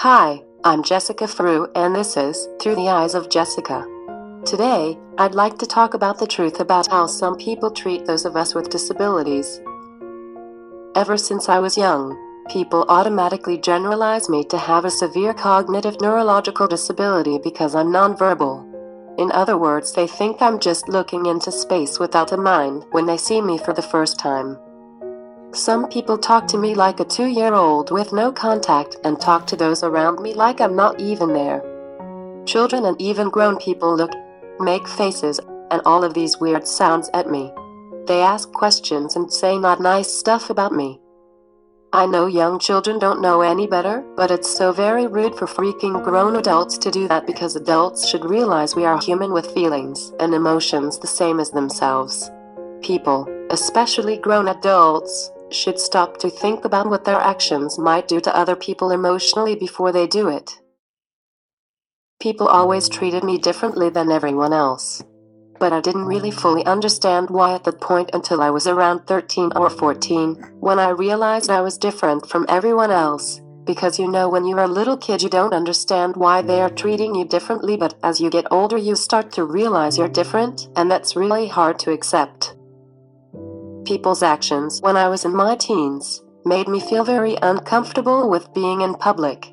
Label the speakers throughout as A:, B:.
A: Hi, I'm Jessica Frew, and this is Through the Eyes of Jessica. Today, I'd like to talk about the truth about how some people treat those of us with disabilities. Ever since I was young, people automatically generalize me to have a severe cognitive neurological disability because I'm nonverbal. In other words, they think I'm just looking into space without a mind when they see me for the first time. Some people talk to me like a two year old with no contact and talk to those around me like I'm not even there. Children and even grown people look, make faces, and all of these weird sounds at me. They ask questions and say not nice stuff about me. I know young children don't know any better, but it's so very rude for freaking grown adults to do that because adults should realize we are human with feelings and emotions the same as themselves. People, especially grown adults, should stop to think about what their actions might do to other people emotionally before they do it. People always treated me differently than everyone else. But I didn't really fully understand why at that point until I was around 13 or 14, when I realized I was different from everyone else. Because you know, when you're a little kid, you don't understand why they are treating you differently, but as you get older, you start to realize you're different, and that's really hard to accept people's actions when I was in my teens made me feel very uncomfortable with being in public.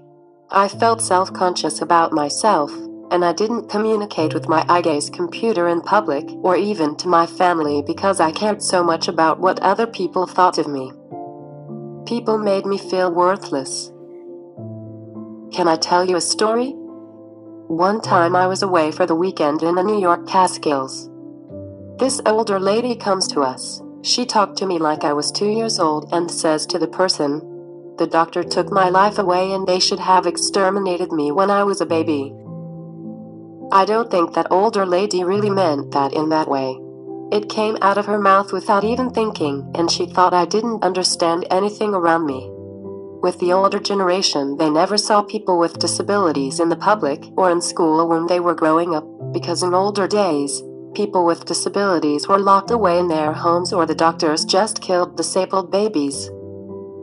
A: I felt self conscious about myself, and I didn't communicate with my eye gaze computer in public or even to my family because I cared so much about what other people thought of me. People made me feel worthless. Can I tell you a story? One time I was away for the weekend in the New York Catskills. This older lady comes to us she talked to me like I was two years old and says to the person, The doctor took my life away and they should have exterminated me when I was a baby. I don't think that older lady really meant that in that way. It came out of her mouth without even thinking, and she thought I didn't understand anything around me. With the older generation, they never saw people with disabilities in the public or in school when they were growing up, because in older days, people with disabilities were locked away in their homes or the doctors just killed disabled babies.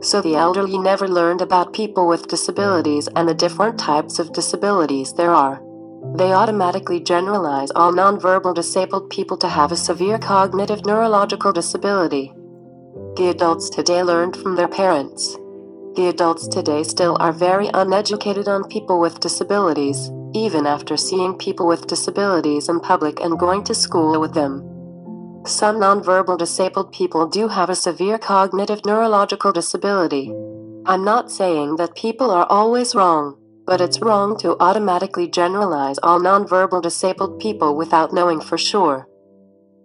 A: So the elderly never learned about people with disabilities and the different types of disabilities there are. They automatically generalize all nonverbal disabled people to have a severe cognitive neurological disability. The adults today learned from their parents. The adults today still are very uneducated on people with disabilities even after seeing people with disabilities in public and going to school with them. Some nonverbal disabled people do have a severe cognitive neurological disability. I'm not saying that people are always wrong, but it's wrong to automatically generalize all nonverbal disabled people without knowing for sure.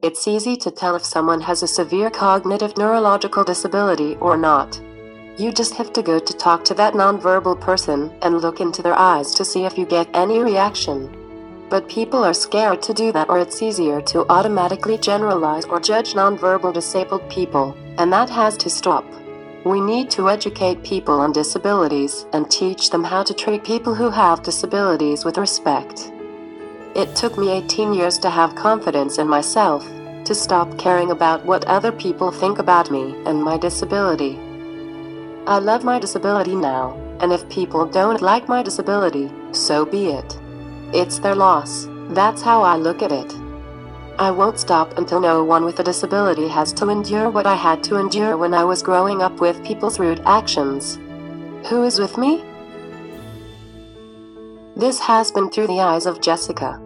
A: It's easy to tell if someone has a severe cognitive neurological disability or not. You just have to go to talk to that nonverbal person and look into their eyes to see if you get any reaction. But people are scared to do that, or it's easier to automatically generalize or judge nonverbal disabled people, and that has to stop. We need to educate people on disabilities and teach them how to treat people who have disabilities with respect. It took me 18 years to have confidence in myself, to stop caring about what other people think about me and my disability. I love my disability now, and if people don't like my disability, so be it. It's their loss. That's how I look at it. I won't stop until no one with a disability has to endure what I had to endure when I was growing up with people's rude actions. Who is with me? This has been Through the Eyes of Jessica.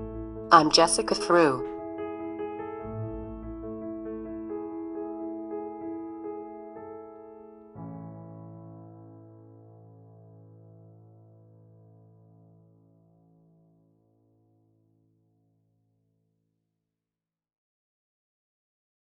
A: I'm Jessica Frew.